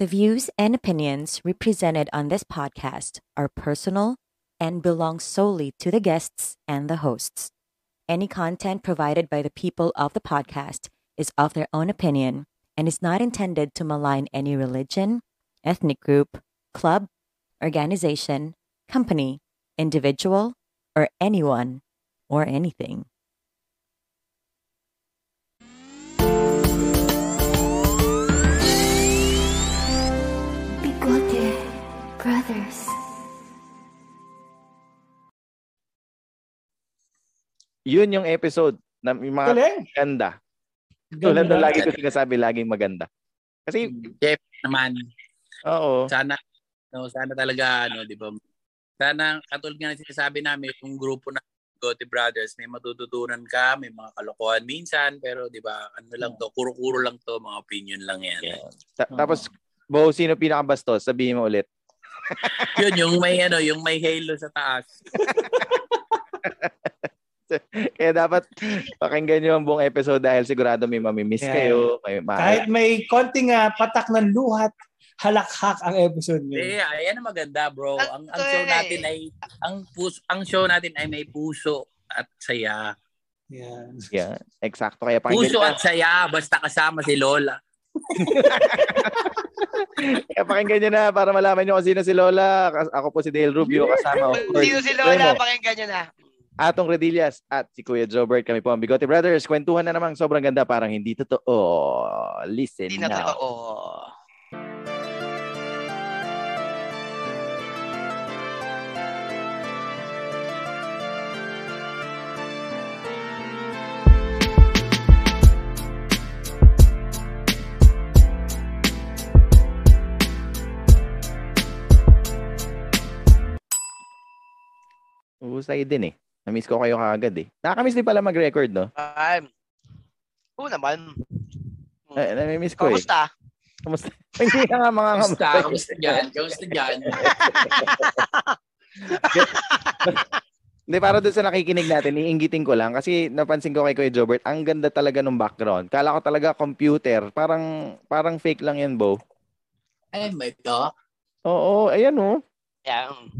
The views and opinions represented on this podcast are personal and belong solely to the guests and the hosts. Any content provided by the people of the podcast is of their own opinion and is not intended to malign any religion, ethnic group, club, organization, company, individual, or anyone or anything. Yun yung episode na yung mga Galing. maganda. Tulad na lagi ko sinasabi, laging maganda. Kasi, Jeff naman, oo. sana no, sana talaga ano, 'di ba? Sana katulad nga ng sinasabi namin, yung grupo na Gotti Brothers, may matututunan ka, may mga kalokohan minsan, pero 'di ba, ano lang to, kuro-kuro lang to, mga opinion lang 'yan. Yeah. Ta- tapos, Bo, sino pinakabastos? Sabihin mo ulit. Yun yung may ano, yung may halo sa taas. Kaya dapat pakinggan nyo ang buong episode dahil sigurado may mamimiss Yeah. kayo. May ma- Kahit may konting ah, patak ng luhat, halakhak ang episode Eh, niyo. ayan ang maganda, bro. Ang, ang show natin ay ang puso, ang show natin ay may puso at saya. Yan. Yeah, eksakto. Kaya pakinggan Puso at saya basta kasama si Lola. Kaya pakinggan nyo na para malaman nyo kung sino si Lola. Ako po si Dale Rubio kasama. course, Sino si Lola? Remo, Pakinggan nyo na. Atong Redillas at si Kuya Jobert. Kami po ang Bigote Brothers. Kwentuhan na namang sobrang ganda. Parang hindi totoo. Listen Hindi na now. totoo. Uhusay din eh. Na-miss ko kayo kaagad eh. Nakakamiss din pala mag-record, no? Ay. Oo naman. Eh, nami-miss ko eh. Kamusta? Kamusta? Hindi na nga mga Kamusta? kamusta. Kamusta dyan? Kamusta dyan? Hindi, para doon sa nakikinig natin, iinggitin ko lang kasi napansin ko kay Kuya Jobert, ang ganda talaga ng background. Kala ko talaga computer. Parang parang fake lang yan, Bo. Ay, may to. Oo, ayan oh. Yan.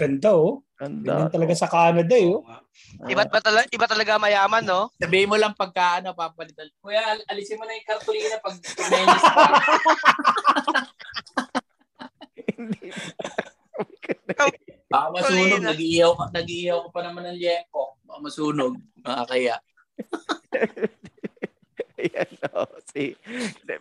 Ganda oh. Ganda. Ganyan talaga sa Canada eh. Oh. Iba, ba talaga, iba talaga mayaman, no? Sabihin mo lang pagka ano, papalitan. Kuya, al- alisin mo na yung kartulina pag nainis ka. Hindi. Baka masunog, nag-iihaw ka, nag-iihaw ka pa naman ng liyempo. Baka masunog, makakaya. Ayan, oh, si.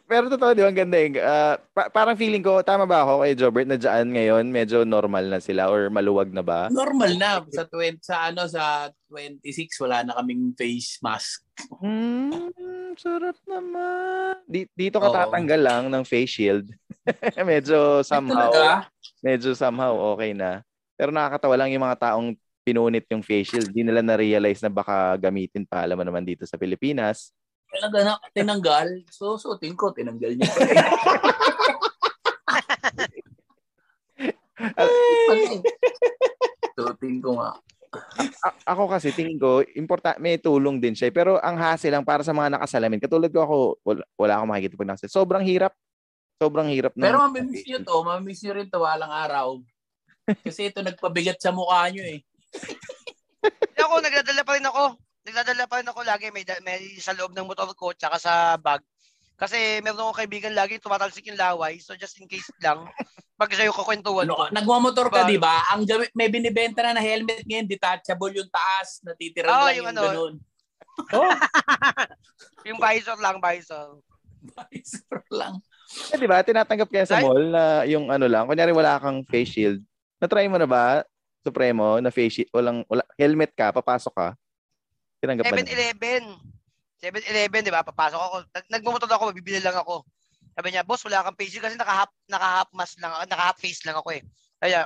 Pero totoo, di ba, ang ganda eh. Ah, pa- parang feeling ko, tama ba ako kay Jobert na dyan ngayon, medyo normal na sila or maluwag na ba? Normal na. Sa 20, sa ano, sa 26, wala na kaming face mask. Hmm, sarap naman. Di- dito ka Oo. tatanggal lang ng face shield. medyo somehow, medyo somehow okay na. Pero nakakatawa lang yung mga taong pinunit yung face shield. Di nila na-realize na baka gamitin pa. Alam mo naman dito sa Pilipinas. Talaga na, tinanggal. So, suotin ko, tinanggal niya. suotin ko nga. A- ako kasi tingin ko, importa may tulong din siya. Pero ang hassle lang para sa mga nakasalamin. Katulad ko ako, wala, wala akong makikita pag nakasalamin. Sobrang hirap. Sobrang hirap. ng- Pero mamimiss nyo to, mamimiss nyo rin to walang araw. Kasi ito nagpabigat sa mukha nyo eh. Ako, nagdadala pa rin ako. Nagdadala pa rin ako lagi. May, may sa loob ng motor ko, tsaka sa bag. Kasi meron akong kaibigan lagi, tumatalsik yung laway. So just in case lang, pag sa'yo kukwentuhan Ano ko. ka, nagmamotor ka, di ba? Ang may binibenta na na helmet ngayon, detachable yung taas, natitira Oo, lang yung yung, ano. ganun. Oh, Yung visor lang, visor. Visor lang. Eh, di ba? Tinatanggap kaya sa Ay. mall na yung ano lang. Kunyari wala kang face shield. Na-try mo na ba, Supremo, na face shield? Walang, wala, helmet ka, papasok ka. Tinanggap ba? na? 7-Eleven. 7-Eleven, di ba? Papasok ako. Nag nagmumotor ako, bibili lang ako. Sabi niya, boss, wala kang face kasi naka-half, naka-half mask lang ako, naka-half face lang ako eh. Kaya,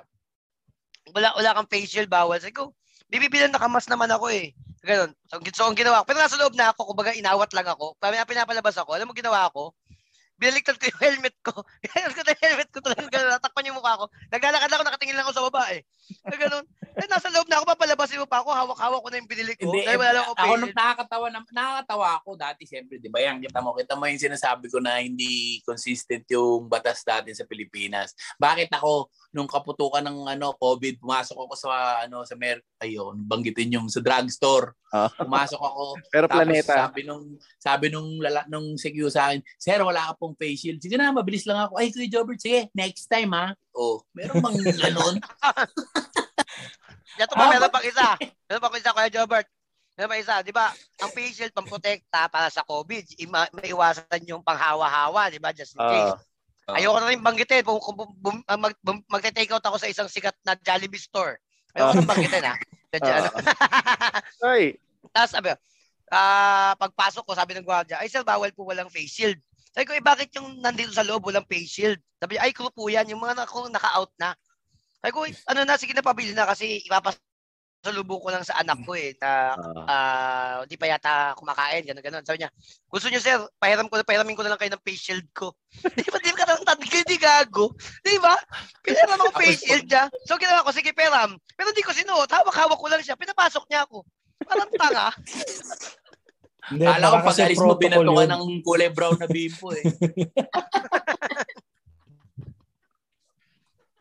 wala, wala kang face shield, bawal. Sabi ko, bibibilan naka-mask naman ako eh. Ganun. So, so ang ginawa ko, pero nasa loob na ako, kumbaga inawat lang ako. Pag pinapalabas ako, alam mo ginawa ko? Binaliktad ko yung helmet ko. Binaliktad ko yung helmet ko talaga. Ganun, natakpan yung mukha ko. Naglalakad ako, nakatingin lang ako sa baba eh. Na ganun. Eh, nasa loob na ako, papalabasin mo pa pa ako, hawak-hawak ko na yung binili ko. Hindi, Dahil wala lang ako nung nakakatawa na, nakakatawa ako dati siyempre, 'di ba? Yan kita mo, kita mo yung sinasabi ko na hindi consistent yung batas natin sa Pilipinas. Bakit ako nung kaputukan ng ano COVID, pumasok ako sa ano sa Mer ayun, banggitin yung sa drugstore. Ah. Pumasok ako Pero tapos planeta. sabi nung sabi nung lala, nung secure sa akin, "Sir, wala ka pong face shield." Sige na, mabilis lang ako. Ay, Kuya Jobert, sige, next time ha. Oh, meron bang ganun? Ito pa, Ah, meron pang isa. Meron pang isa, Kuya Jobert. Meron pang isa. Di ba, ang face shield pamprotekta para sa COVID, ima- maiwasan yung panghawa-hawa, di ba, just in case. Ah. Ayoko na rin banggitin kung, kung bum, bum, ah, mag, bum, magte-take out ako sa isang sikat na Jollibee store. Ayoko na banggitin, ha? Ah. ano. Ay, Tapos sabi, ah pagpasok ko, sabi ng gwardiya, ay sir, bawal po walang face shield. Sabi ko, eh bakit yung nandito sa loob walang face shield? Sabi ay crew po yan, yung mga naka, naka-out na. Sabi ko, ano na, sige na pabili na kasi ipapasalubong ko lang sa anak ko eh, na ah, hindi pa yata kumakain, gano'n, gano'n. Sabi niya, gusto niyo sir, pahiram ko, pahiramin ko na lang kayo ng face shield ko. Di ba, di ba ka, di gago? Di ba? Pinahiram ako face shield niya. So ginawa ko, sige, peram. Pero hindi ko sinuot, hawak-hawak ko lang siya, pinapasok niya ako. Parang tanga. Hindi, Kala ko pag alis mo, binato ka ng kulay brown na bimpo eh.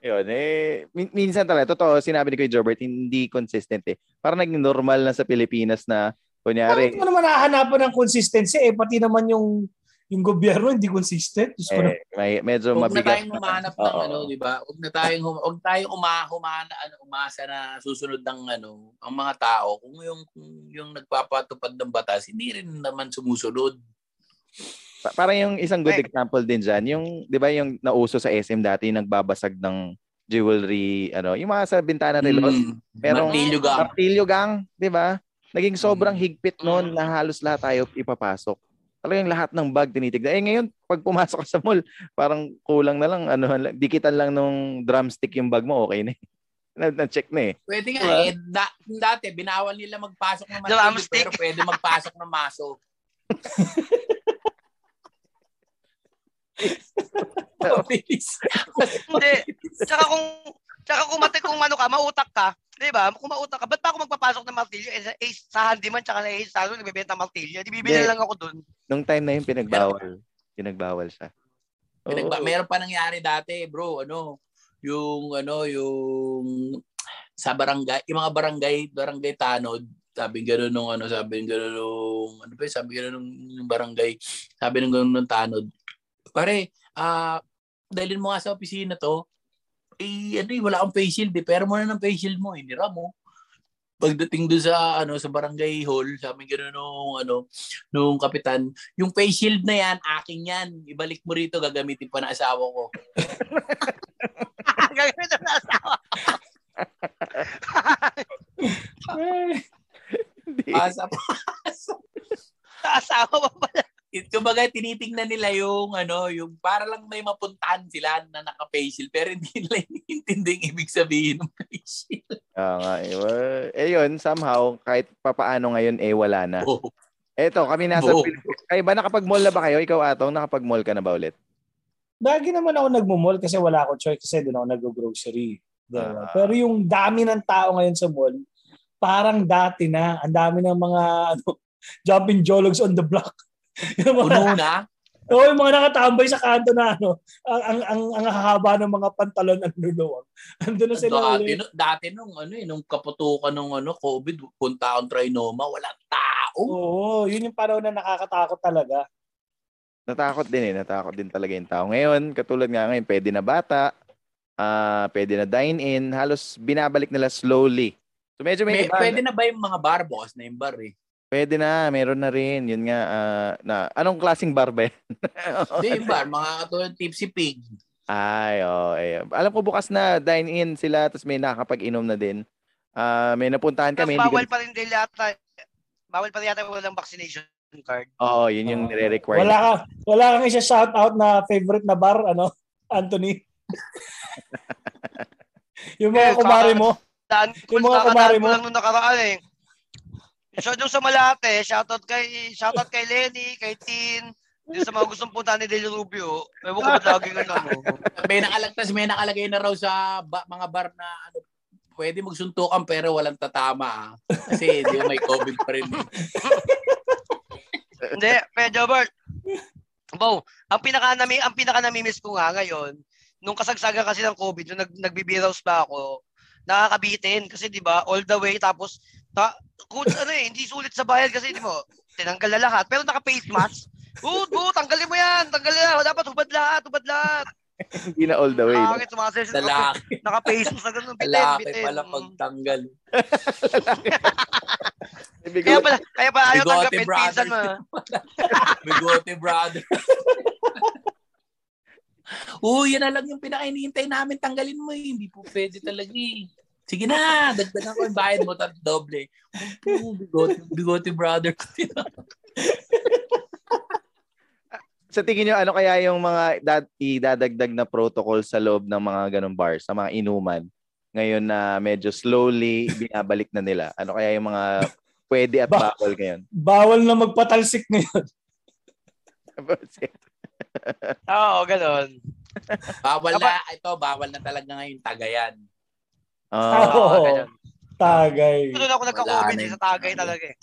yun. Eh, min- minsan talaga, totoo, sinabi ni Kuya Jobert, hindi consistent eh. Parang naging normal na sa Pilipinas na, kunyari, Bakit mo naman hahanapan ng consistency eh? Pati naman yung yung gobyerno hindi consistent. Diyos ko na. eh, may, medyo Huwag na mabigat. tayong humanap ng Oo. ano, di ba? Huwag na tayong huwag tayong uma, humana, ano, umasa na susunod ng ano, ang mga tao kung yung kung yung nagpapatupad ng batas, hindi rin naman sumusunod. Pa- Parang yung isang good Correct. example din dyan, yung, di ba yung nauso sa SM dati, nagbabasag ng jewelry, ano, yung mga sa bintana relos, Mm. Merong- Martilyo gang. martilyo gang, di ba? Naging sobrang Mm. higpit noon na halos lahat tayo ipapasok. Talagang lahat ng bag tinitignan. Eh ngayon, pag pumasok ka sa mall, parang kulang na lang, ano, dikitan lang nung drumstick yung bag mo, okay na. eh. Na, na-check na eh. Pwede nga Diba? eh. Da, dati, binawal nila magpasok ng martilyo, Drumstick. pero pwede magpasok ng maso. Mabilis. Hindi. Tsaka kung tsaka kung mati kung ano ka, mautak ka, 'di ba? Kung mautak ka, ba't pa ako magpapasok ng martilyo? Eh, sa, eh, sa handyman tsaka sa Ace Salo, nagbebenta ng martilyo. Di bibili lang ako doon. Nung time na yun, pinagbawal. Pinagbawal siya. Pinagba- Oo. meron pa nangyari dati, bro, ano, yung ano, yung sa barangay, yung mga barangay, barangay tanod, sabi gano'n nung ano, sabi gano'n nung ano ba, sabi gano'n nung, nung barangay, sabi nung gano'n nung tanod. Pare, ah, dalhin mo nga sa opisina to. Eh, ano, eh, wala akong face shield, eh. pero mo na ng face shield mo, hinira mo. Pagdating doon sa ano sa barangay hall, sabi gano'n nung ano nung kapitan, yung face shield na yan, akin yan. Ibalik mo rito, gagamitin pa ng asawa ko. Gagawin na asawa. Eh, Hindi. Asa Sa asawa pa pala. It, kumbaga, tinitingnan nila yung, ano, yung para lang may mapuntahan sila na naka-face shield, pero hindi nila iniintindi yung ibig sabihin ng face shield. Oo nga. Eh, well, eh yun, somehow, kahit papaano ngayon, eh wala na. Oh. Eto, kami nasa Oo. Pilipinas. Kayo ba nakapag-mall na ba kayo? Ikaw, Atong, nakapag-mall ka na ba ulit? Lagi naman ako nagmo-mall kasi wala akong choice kasi doon ako nag-grocery. Diba? Ah. Pero yung dami ng tao ngayon sa mall, parang dati na. Ang dami ng mga ano, jumping jologs on the block. Yung mga, Puno na. Oo, yung mga nakatambay sa kanto na ano, ang ang ang, ang hahaba ng mga pantalon ang luluwag. Ando na sila Dati, no, dati nung, ano, eh, nung kaputukan nung ano, COVID, punta akong trinoma, walang tao. Oo, yun yung panahon na nakakatakot talaga. Natakot din eh. Natakot din talaga yung tao. Ngayon, katulad nga ngayon, pwede na bata, ah pwede na dine-in, halos binabalik nila slowly. So medyo may, May, iba. pwede na ba yung mga bar, boss, na yung bar eh? Pwede na, meron na rin. Yun nga, ah, na, anong klaseng bar ba yan? Hindi yung bar, mga katulad tipsy pig. Ay, oh, eh. Alam ko bukas na dine-in sila, tapos may nakakapag-inom na din. Ah, may napuntahan Tapos kami. hindi ko- bawal pa rin din yata, bawal pa rin yata walang vaccination card. Oo, yun yung nire-require. Wala ka, wala kang isa shout out na favorite na bar, ano, Anthony. yung mga Eh, kumare kaka- mo. Daan, Yung mga kumare ko mo. lang nung nakaraan eh. So, yung sa Malate, shoutout kay, shoutout kay Lenny, kay Tin, yung sa mga gustong punta ni Del Rubio. Ewan ko ba't lagi nga ano. May nakalagtas, may nakalagay na raw sa ba, mga bar na ano, pwede magsuntukan pero walang tatama ah. Kasi di may COVID pa rin. Hindi, medyo Bert. Bo, ang pinaka nami ang pinaka namimiss ko nga ngayon, nung kasagsagan kasi ng COVID, nung nag nagbibiraws pa ako, nakakabitin kasi 'di ba, all the way tapos ta, kung ano eh, hindi sulit sa bayad kasi di mo, tinanggal na lahat, pero naka-face mask. Good, good, tanggalin mo yan, tanggalin na. Dapat hubad lahat, hubad lahat. Hindi na all the way. no? Bakit sumasayaw siya? Lalaki, Naka-face mask na ganun, bitin, lalaki bitin. pala pagtanggal. Kaya pala, kaya pala ayaw tanggapin, pinsan mo. Bigote brother. Uy, yan na lang yung pinakainihintay namin. Tanggalin mo eh. Hindi po pwede talaga eh. Sige na, dagdagan ko yung bayad mo tat doble. Oh, bigote, bigote brother. sa tingin nyo, ano kaya yung mga dad, idadagdag na protocol sa loob ng mga ganong bar, sa mga inuman, ngayon na medyo slowly binabalik na nila? Ano kaya yung mga pwede at Ba- bawal ngayon? Bawal na magpatalsik ngayon. Oo, ganun. Bawal na, ito, bawal na talaga ngayon tagayan. Oo, Oo. ganun. Tagay. Doon ako nagka-COVID eh, sa Tagay talaga eh.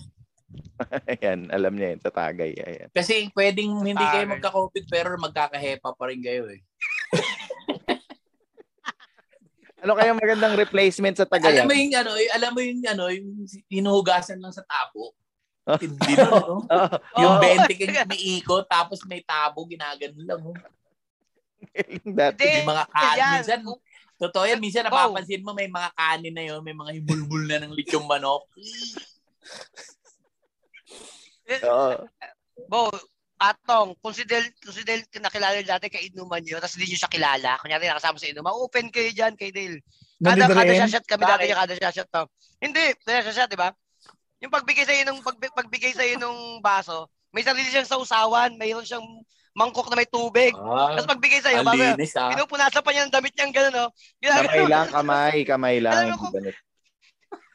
ayan, alam niya yun, sa tagay. Ayan. Kasi pwedeng hindi kayo Tagay. magka-COVID pero magkakahepa pa rin kayo eh. Ano kaya magandang replacement sa Alam tagayan? mo yung ano, y- alam mo yung ano, yung hinuhugasan lang sa tabo. Hindi na, no? Oh, Yung Oo. 20 kang umiikot, tapos may tabo, ginagano lang. Oh. dati. Hindi, May mga kanin. yan. Minsan, totoo yan, minsan Oh. napapansin mo may mga kanin na yun, may mga hibulbul na ng lechong manok. Oo. Bo, atong, kung si Del, kung si Del nakilala niyo dati kay inuman niyo, tapos hindi niyo siya kilala, kunyari nakasama sa inuman, open kayo dyan kay Del. Kada, kada rin? shot kami dati niya, kada shot to. Hindi, kada shot, di ba? Yung pagbigay sa'yo ng, pag, pagbigay sa'yo ng baso, may sarili siyang sausawan, mayroon siyang mangkok na may tubig. Ah, Tapos pagbigay sa'yo, ang bago, linis ah. pinupunasan pa niya ng damit niyang gano'n, no? Ginagawa- Kamay lang, kamay, kamay lang. Alam mo kung-.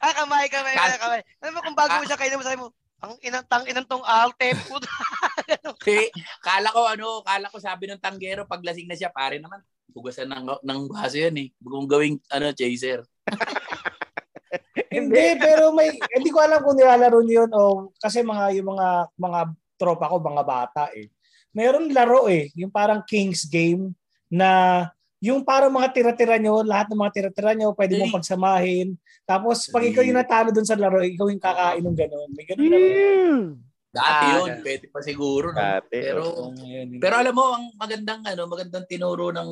Ah, kamay, kamay, kamay, kamay. Alam mo kung bago mo siya kainin mo, sabi mo, ang inang tang inang tong alte, kala ko ano, kala ko sabi ng tanggero, pag lasing na siya, pare naman, hugasan ng, ng baso yan eh. Kung gawing ano, chaser. Hindi, pero may hindi ko alam kung nilalaro niyo yun o kasi mga yung mga mga tropa ko, mga bata eh. Meron laro eh, yung parang Kings game na yung parang mga tira-tira nyo, lahat ng mga tira-tira nyo, pwede mong pagsamahin. Tapos pag ikaw yung natalo dun sa laro, ikaw yung kakain ng ganun. May ganun laro. Dati Ah, yun, okay. pwede pa siguro. No? Dati. Pero, oo. pero alam mo, ang magandang, ano, magandang tinuro ng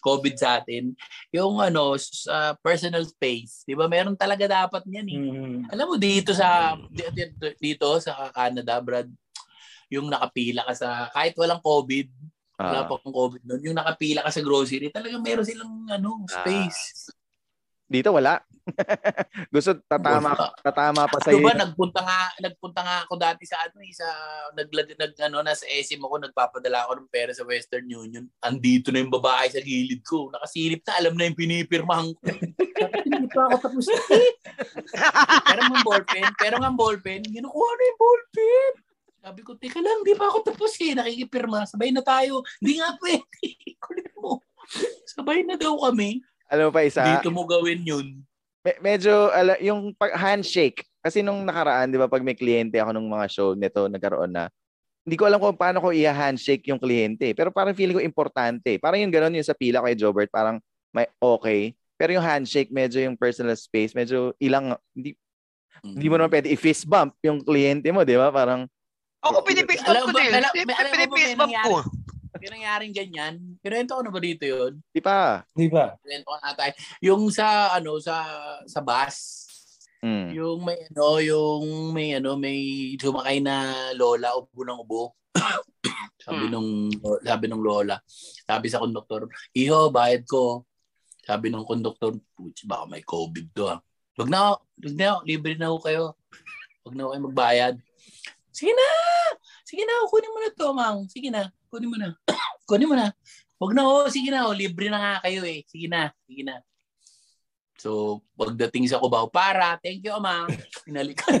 COVID sa atin, yung ano, sa personal space. Di ba? Meron talaga dapat niyan eh. Mm. Alam mo dito sa dito, dito sa Canada, Brad, yung nakapila ka sa kahit walang COVID, wala Ah. pa kong COVID noon, yung nakapila ka sa grocery, talagang meron silang ano, space. Dito wala. Gusto tatama Wala. tatama pa sa Diba nagpunta nga nagpunta nga ako dati sa ano eh, sa naglag nag ano nasa SM ako nagpapadala ako ng pera sa Western Union. Andito na yung babae sa gilid ko. Nakasilip na alam na yung pinipirmahan ko. Hindi pa ako tapos. pero nga ballpen, pero nga ballpen, kinukuha na yung ballpen. Sabi ko, teka lang, di pa ako tapos eh. Nakikipirma. Sabay na tayo. Hindi nga pwede. Kulit mo. Sabay na daw kami. Alam mo pa isa, Dito mo gawin yun. me- medyo ala, yung pag- handshake kasi nung nakaraan 'di ba pag may kliyente ako nung mga show nito nagkaroon na hindi ko alam kung paano ko i-handshake yung kliyente pero parang feeling ko importante. Parang yung gano'n yung sa pila kay Jobert parang may okay. Pero yung handshake medyo yung personal space medyo ilang hindi hindi mo naman pwede i-fist bump yung kliyente mo, 'di ba? Parang Ako pinipis Alam bump ko din. alam- alam mo ba Pinipis may bump ko. May nangyaring ganyan. Kinuwento ko na ba dito yun? di pa. Di ba? Kinuwento ko na tayo. Yung sa, ano, sa, sa bus, Mm. yung may, ano, yung may, ano, may sumakay na lola, ubo ng ubo. sabi Hmm. nung, sabi nung lola. Sabi sa konduktor, Iho, bayad ko. Sabi ng konduktor, Puch, baka may COVID to ah. Wag na, wag na, libre na ho kayo. Wag na ho kayo magbayad. Sige na! Sige na, kunin mo na to, mang. Sige na, kunin mo na. kunin mo na. Wag na ho, sige na ho, libre na nga kayo eh. Sige na, sige na. So, pagdating sa Cubao, para, thank you, Amang. Pinalikan.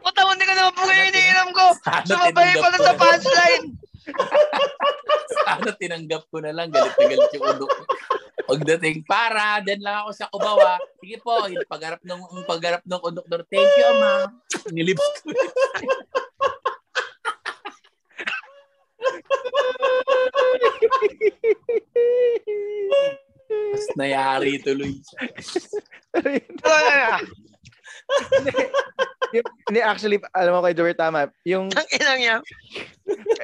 Puta mo, hindi ko naman po kayo iniinom ko. Sumabay pa na ko. sa punchline. Sana na tinanggap ko na lang. Galit na galit yung ulo ko. Pagdating, para, dan lang ako sa Kubawa. Sige po, yung pagharap ng, yung pagharap ng conductor, thank you, ama. Nilips ko. Tapos nayari tuloy Ano, Hindi, actually, alam mo kay Jover, tama. Yung Ang inang yan.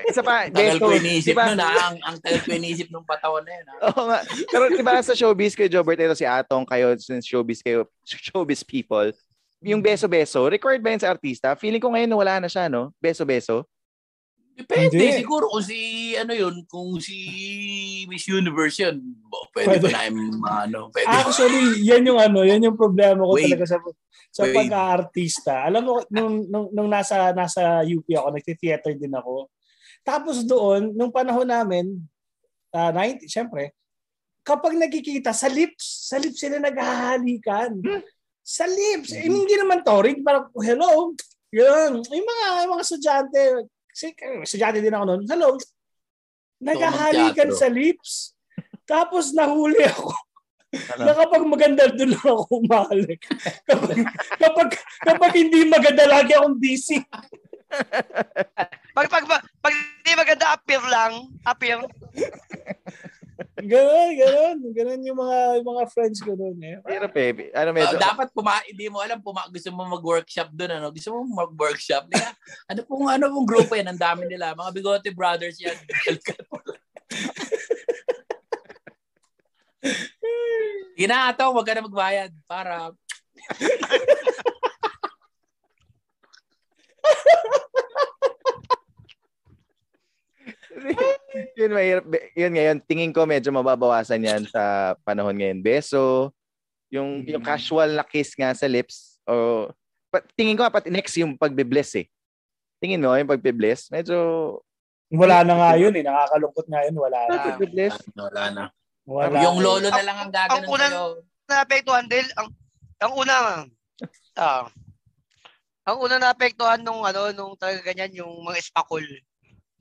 isa pa, Tagal beso, ko inisip diba? nun, ha? Ang, ang tagal ko inisip nung patawan na yun, ha? Oo nga. Pero di ba sa showbiz kayo, Jobert, ito si Atong, kayo, since showbiz kayo, showbiz people, yung beso-beso, required ba yun sa artista? Feeling ko ngayon wala na siya, no? Beso-beso. Depende, Hindi. siguro kung si, ano yun, kung si Miss Universe yun, pwede, Pwede. ba namin, ano, pwede. Actually, yan yung ano, yan yung problema ko Wait. talaga sa sa Wait. pagka-artista. Alam mo nung nung, nung nasa nasa UP ako, nagti-theater din ako. Tapos doon, nung panahon namin, uh, 90, syempre, kapag nagkikita sa lips, sa lips sila naghahalikan. Sa lips. Eh, hindi naman torig, parang hello. Yun. Yung mga yung mga estudyante, kasi estudyante din ako noon. Hello. Naghahalikan teatro. sa lips. Tapos nahuli ako Ano? na kapag maganda doon lang ako umalik. kapag, kapag, kapag hindi maganda, lagi akong busy. Pag, pag, pag, pag hindi maganda, appear lang. Appear. Ganon, ganon. Ganon yung mga, yung mga friends ko doon. Eh. Hirap eh. Ano Ah, medyo, dapat puma hindi mo alam puma gusto mo mag-workshop doon ano gusto mo mag-workshop Kaya, ano pong ano pong grupo yan ang dami nila mga Bigote Brothers yan Ginataw, wag ka na magbayad para yun mahirap. Yun ngayon, tingin ko medyo mababawasan yan sa panahon ngayon. Beso, yung yung Mm. casual na kiss nga sa lips o pa- tingin ko pati next yung pagbe-bless eh. Tingin mo yung pagbe-bless, medyo Wala na nga yun eh. Nakakalungkot nga yun. Wala na. pagbe-bless. wala na. Wala. Yung lolo na lang ang gaganon Ang unan- sa'yo. naapektuhan dahil ang ang una ah ang una naapektuhan nung ano nung talaga ganyan yung mga spakul.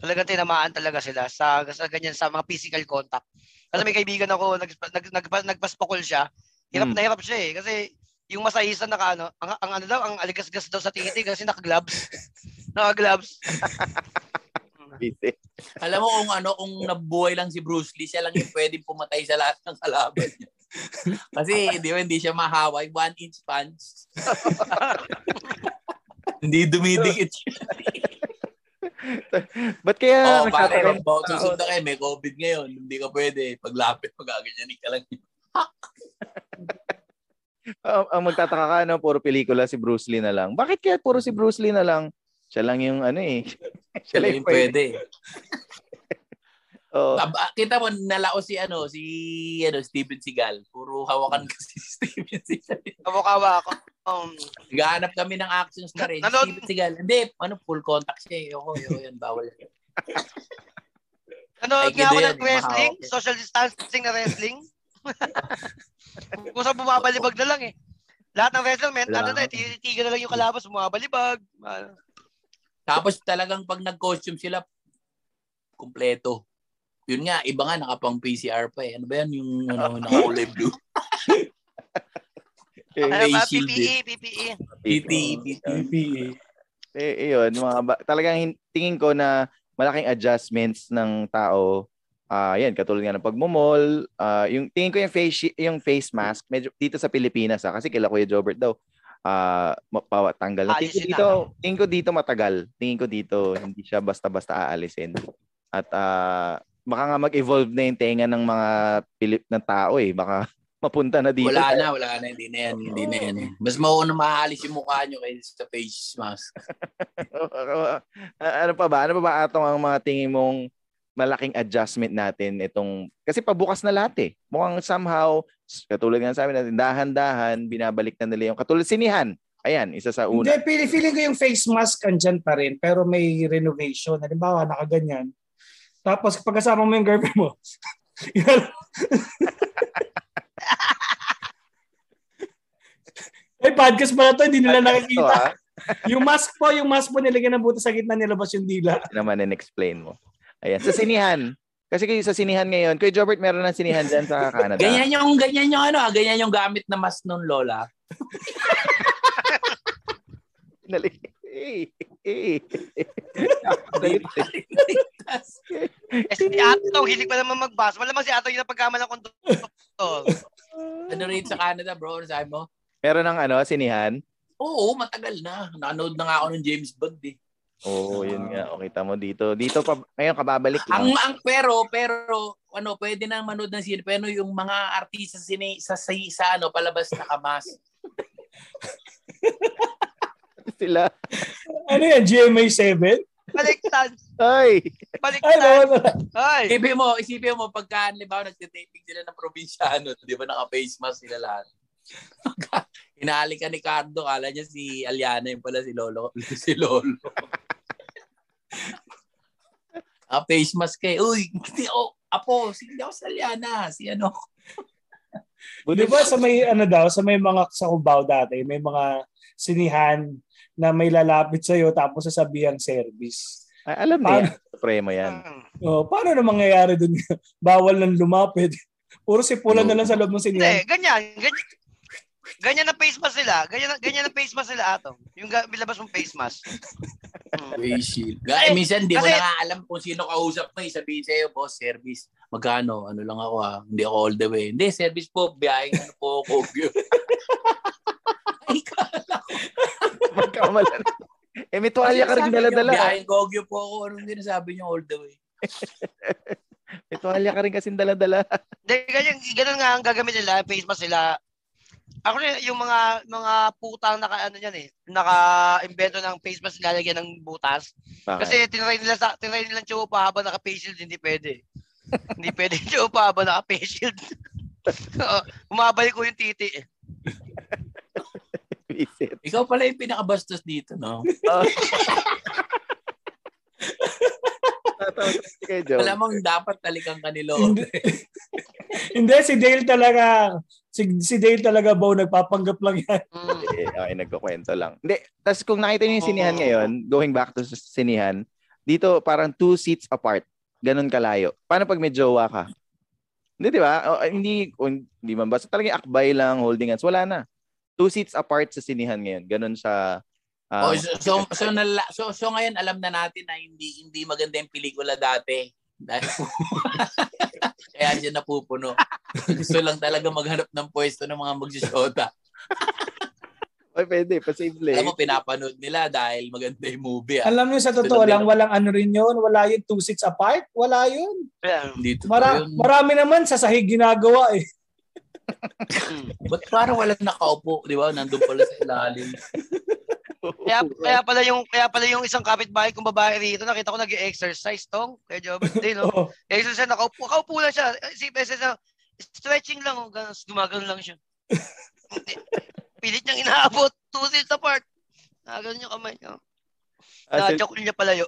Talagang tinamaan talaga sila sa sa ganyan sa mga physical contact. Kasi may kaibigan ako nag, nag, nag, nagpaspakul siya. Hirap Hmm. na hirap siya eh kasi yung masahista naka ano, ang, ang ano daw, ang aligasgas daw sa titi kasi naka-gloves. naka-gloves. Alam mo kung ano, kung nabuhay lang si Bruce Lee, siya lang yung pwedeng pumatay sa lahat ng kalaban niya. Kasi di ba, hindi siya mahaway. One inch punch. hindi dumidikit siya. Ba't kaya oh, pare, nagtatagal- mag- susunod na kayo, may COVID ngayon. Hindi ka pwede. Paglapit, magaganyanin ka lang. ang, ang magtataka ka, no, puro pelikula si Bruce Lee na lang. Bakit kaya puro si Bruce Lee na lang? Siya lang yung ano eh. Siya lang yung pwede. Ah, kita mo, nalao si, ano, si ano, Steven Seagal. Puro hawakan kasi si Steven Seagal. Kamukawa ako. Um, Naghahanap kami ng action star eh. Nanood- Seagal. Hindi, ano, full contact siya eh. Ako, yun, yan, bawal. Nanood nga ako ng wrestling, mahawak. social distancing na wrestling. Kung saan bumabalibag na lang eh. Lahat ng wrestler, men, ano na, Wala. titigan na lang yung kalabas, bumabalibag. Ano. Tapos talagang pag nag-costume sila, kumpleto. Yun nga, iba nga nakapang PCR pa eh. Ano ba yan? Yung ano, nakakulay blue. Eh, ba, Face shield PPE, PPE. PPE. PPE. Eh, yun, mga ba- talagang tingin ko na malaking adjustments ng tao. Ah, yan, katulad nga ng pagmumol, ah, yung tingin ko yung face yung face mask medyo dito sa Pilipinas ah, kasi kila Kuya Jobert daw. Ah, uh, tanggal na. Tingin ko dito, tingin ko dito matagal. Tingin ko dito hindi siya basta-basta aalisin. At ah, baka nga mag-evolve na yung tenga ng mga Pilip ng tao eh. Baka mapunta na dito. Wala na, wala na. Hindi na yan. Hindi na yan. Mas mauna maalis yung mukha nyo kaysa sa face mask. ano pa ba? Ano pa ba atong ang mga tingin mong malaking adjustment natin itong kasi pabukas na lahat eh. Mukhang somehow katulad nga sabi natin dahan-dahan binabalik na nila yung katulad sinihan. Ayan, isa sa Hindi, una. feeling, feeling ko yung face mask andyan pa rin, pero may renovation. Halimbawa, nakaganyan. Tapos pagkasama mo yung girlfriend mo. Ay, podcast pala to, hindi nila nakikita. ah. Yung mask po, yung mask po nilagyan ng buto sa gitna nilabas yung dila. Hindi naman in-explain mo. Ayan, sa sinihan. Kasi kayo sa sinihan ngayon, Kuya Jobert, meron ng sinihan dyan sa Canada. Ganyan yung, ganyan yung ano, ah, ganyan yung gamit na mas nun, Lola. Nali- Eh, eh. Eh, si Ato, hilig pa naman magbasa. Wala man si Ato yung napagkama ng konduktor. ano rin sa Canada, bro? Ano sabi mo? meron ng ano, sinihan. Oo, matagal na. Nakanood na nga ako ng James Bond eh. Oo, oh, yun nga. O, kita mo dito. Dito pa, ngayon kababalik Ang, lang. ang pero, pero, ano, pwede na manood ng sine, pero yung mga artista sa, sine, sa, sa, sa ano, palabas na kamas. Sila. Ano yan, GMA 7? Baliktad. Ay! Baliktad. Ay. Isipin mo, isipin mo, pagka, di ba, nagtitaping sila ng probinsyano, di ba, naka-face mask sila lahat. Hinali ka ni Cardo, kala niya si Aliana, yung pala si Lolo. si Lolo. Ah, face mask kay. Uy, hindi ako, apo, si- hindi ako si Aliana, si ano. Di ba sa may ano daw, sa may mga sa Cubao dati, may mga sinihan na may lalapit sa'yo tapos sasabihan service. Ay, alam Paano, niya. Supremo yan. Hmm. oh, paano na mangyayari dun? Bawal nang lumapit. Puro sipulan na lang sa loob ng Hindi, sinihan. ganyan. Ganyan. Ganyan ang face mask sila. Ganyan, ganyan ang face mask sila, Ato. Yung ga- bilabas mong face mask. Face shield. Gaya, minsan, di mo kasi- na nga alam kung sino kausap mo. eh. Sabihin sa'yo, boss, service. Magkano? Ano lang ako ah. Hindi ako all the way. Hindi, service po. Biyahing ano po, Kogyo. Ay, kala ko. Magkamalan. Eh, may tuwalya ka rin dala-dala. Biyahing Kogyo po ako. Anong sinasabi niyo all the way? May tuwalya ka rin kasing dala-dala. Hindi, ganyan, ganun nga ang gagamit nila, face mask sila. Ako rin, yung mga mga putang naka ano yan eh, naka-invento ng face mask nilalagyan ng butas. Bakit? Kasi tinry nila sa tinry nila chupa habang naka-face shield, hindi pwede. hindi pwede chupa habang naka-face shield. Umabalik ko yung titi. eh. Visit. Ikaw pala yung pinakabastos dito, no? Oh. Wala mong dapat talikan kanilo. Hindi. Hindi, si Dale talaga. Si, si Dale talaga, Bo, nagpapanggap lang yan. Okay, nagkukwento lang. Hindi, tapos kung nakita niyo yung sinihan ngayon, going back to sinihan, dito parang two seats apart. Ganun kalayo. Paano pag may jowa ka? Hindi, di ba? O, hindi, o, hindi man. Basta talagang akbay lang, holding hands. Wala na. Two seats apart sa sinihan ngayon. Ganun sa... ah, Oh, so, so, so, nala, so, so ngayon alam na natin na hindi hindi maganda yung pelikula dati. Dahil Kaya diyan napupuno. Gusto lang talaga maghanap ng pwesto ng mga magsisyota. Ay, pwede. Posible. Alam mo, pinapanood nila dahil maganda yung movie. Ah. Alam niyo, sa totoo lang, walang ano rin yun. Wala yun, two seats apart. Wala yun. Kaya, Dito Mara, yun. marami naman sa sahig ginagawa eh. Ba't parang walang nakaupo, di ba? Nandun pala sa ilalim. kaya, kaya pala yung kaya pala yung isang kapitbahay kong babae rito, nakita ko nag-exercise tong. Kaya job din, no? Oo. Exercise siya, nakaupo, nakaupo lang siya. Si exercise stretching lang, oh, ganun, gumagano lang siya. Pilit niyang inaabot, two seats apart. Nakagano yung kamay niya. Ah, Na-choke niya palayo.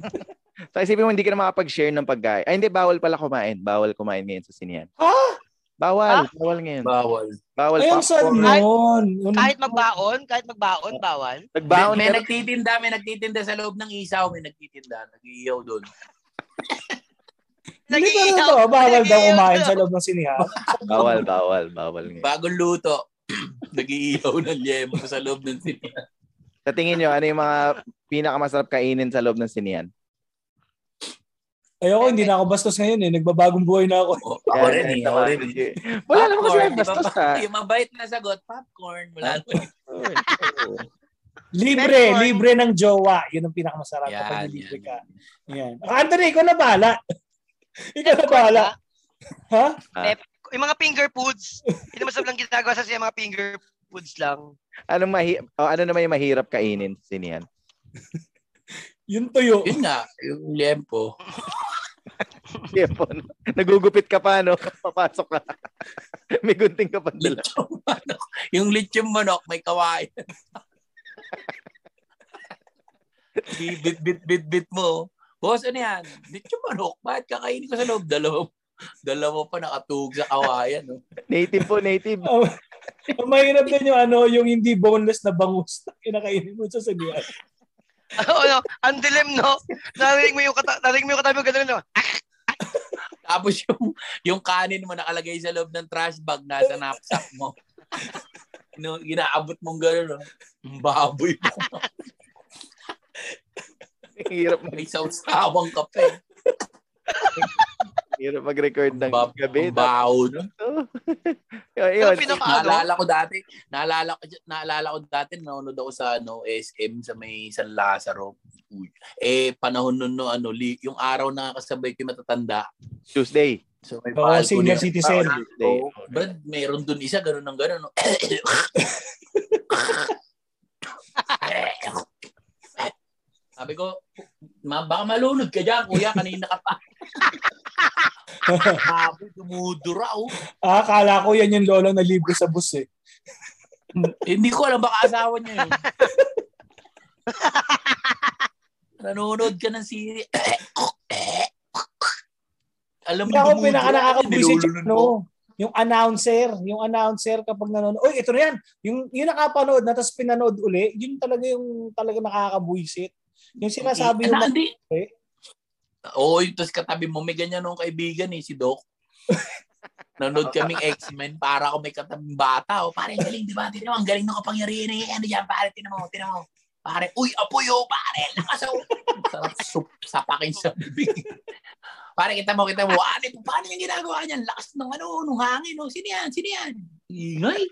so, isipin mo, hindi ka na makapag-share ng pagkain. Ay, hindi, bawal pala kumain. Bawal kumain ngayon sa sinihan. Ha? Bawal. Ha? Bawal ngayon. Bawal. Bawal Ay, ang sad popcorn. nun. Kahit magbaon, kahit magbaon, bawal. Nagbaon may, may nagtitinda, may nagtitinda sa loob ng isaw, may nagtitinda, nag-iiyaw doon. Hindi ba Nag-iiyaw. ito? Bawal daw kumain sa loob ng sinihan. Bawal, bawal, bawal ngayon. Bagong luto, nag-iiyaw ng yemo sa loob ng sinihan. Sa tingin nyo, ano yung mga pinakamasarap kainin sa loob ng sinihan? Ayoko, hindi na ako bastos ngayon eh. Nagbabagong buhay na ako. O, ako rin eh, ako rin eh. Wala naman kasi ba bastos ba? ka. Yung mabait na sagot, popcorn. Wala naman. Libre, Popcorn. libre ng jowa. Yun ang pinakamasarap Yan, kapag libre ka. Yan. Ah, Anthony, ikaw na bahala. ikaw na bahala. Ha? Yung mga finger foods. Hindi naman lang ginagawa sa siya mga finger foods lang. Anong mahi oh, ano naman yung mahirap kainin sinihan? Yung tuyo. Yun nga, yung liempo. Yepon. Nagugupit ka pa, no? Papasok ka. May gunting ka pa dala. Lechong manok. Yung lechong manok, may kawain. bit, bit, bit, bit mo. Boss, ano yan? Lechong manok. Bakit kakainin ko sa loob? Dalawa, dalawa pa nakatug sa kawayan. No? Native po, native. Oh, ang mahirap din yung ano, yung hindi boneless na bangus na kinakainin mo sa sinihan. Ano, ano, ang dilim, no? Narinig mo yung kata, narinig mo yung katabi mo ganun, no? Tapos yung, yung kanin mo nakalagay sa loob ng trash bag, nasa knapsack mo. no, ginaabot mong gano'n, no? Ang baboy mo. Hirap mag May sausawang kape. hirap mag-record ng Ba- gabi. Ang baho, no? Yun, Pero yun. pinaka ano, Naalala ko dati, naalala ko, naalala ko dati, nanonood ako sa ano, SM sa may San Lazaro. Uy. Eh, panahon nun, no, ano, li, yung araw na kasabay ko yung matatanda. Tuesday. So, may balcony senior citizen. Oo. Brad, meron dun isa, ganun ng ganun. No? Sabi ko, ma, baka malunod ka dyan, kuya, kanina ka pa. Sabi, dumudura, oh. Ah, akala ko yan yung lola na libre sa bus eh. Eh, Hindi ko alam, baka asawa niya yun. Nanonood ka ng siri. alam mo, Hindi ako pinaka ka, nakakabwisit no, yung announcer, yung announcer kapag nanonood, oy, ito na yan. Yung, yung nakapanood na, tapos pinanood uli, yun talaga yung talaga nakakabwisit. Yung sinasabi yung hindi. Eh? Oo, yung tapos katabi mo, may ganyan nung kaibigan eh, si Doc. Nanood kaming X-Men para ako may katabing bata. O, pare, galing, di ba? Tinan mo, ang galing ng kapangyarihan eh. Ano yan, pare, tinan mo, tinan mo. Pare, uy, apoy, oh, pare, lakas oh. Sarap sup, sapakin sa bibig. pare, kita mo, kita mo, ano, paano yung ginagawa niyan? Lakas ng ano, nung hangin, oh. Sino yan? Sino yan? Ingay.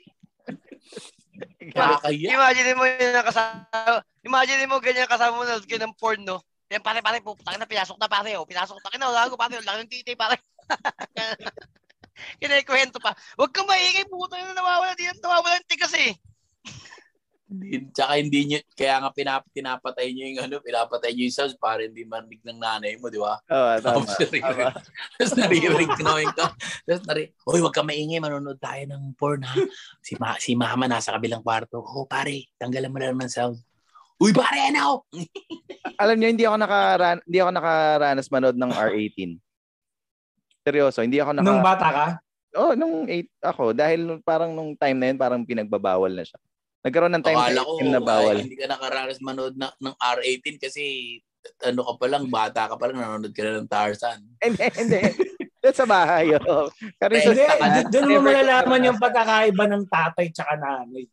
Kakaya. imagine mo yun ang kasama. Imagine mo ganyan kasama mo na ng porn, no? Yan pare, pare, putang na, pinasok na pare, oh. Pinasok na, kina, lago pare, laki ng titi, pare. Kinikwento pa. Huwag kang maingay, puto na nawawala. Di na nawawala yung tigas eh. Hindi, tsaka hindi nyo, kaya nga pinap, pinapatay nyo yung ano, pinapatay nyo yung sounds para hindi marinig ng nanay mo, di ba? Oo, naririnig, tama. tapos naririnig ko na yung ka. Tapos narinig, Hoy, wag ka maingay, manonood tayo ng porn ha. Si, ma, si mama nasa kabilang kwarto. Oh, pare, tanggalan mo lang ng sound. Uy, pare, ano? Alam niyo, hindi ako nakaran hindi ako nakaranas manood ng R18. Seryoso, hindi ako naka nung bata ka. Oh, nung 8 ako dahil nung- parang nung time na yun parang pinagbabawal na siya. Nagkaroon ng time Akala na, ko, na bawal. ay, hindi ka nakaranas manood na, ng R18 kasi ano ka pa lang, bata ka pa lang, nanonood ka na ng Tarzan. Hindi, hindi. Doon sa bahay. Oh. Pero sa, doon mo malalaman yung pagkakaiba ng tatay tsaka nanay.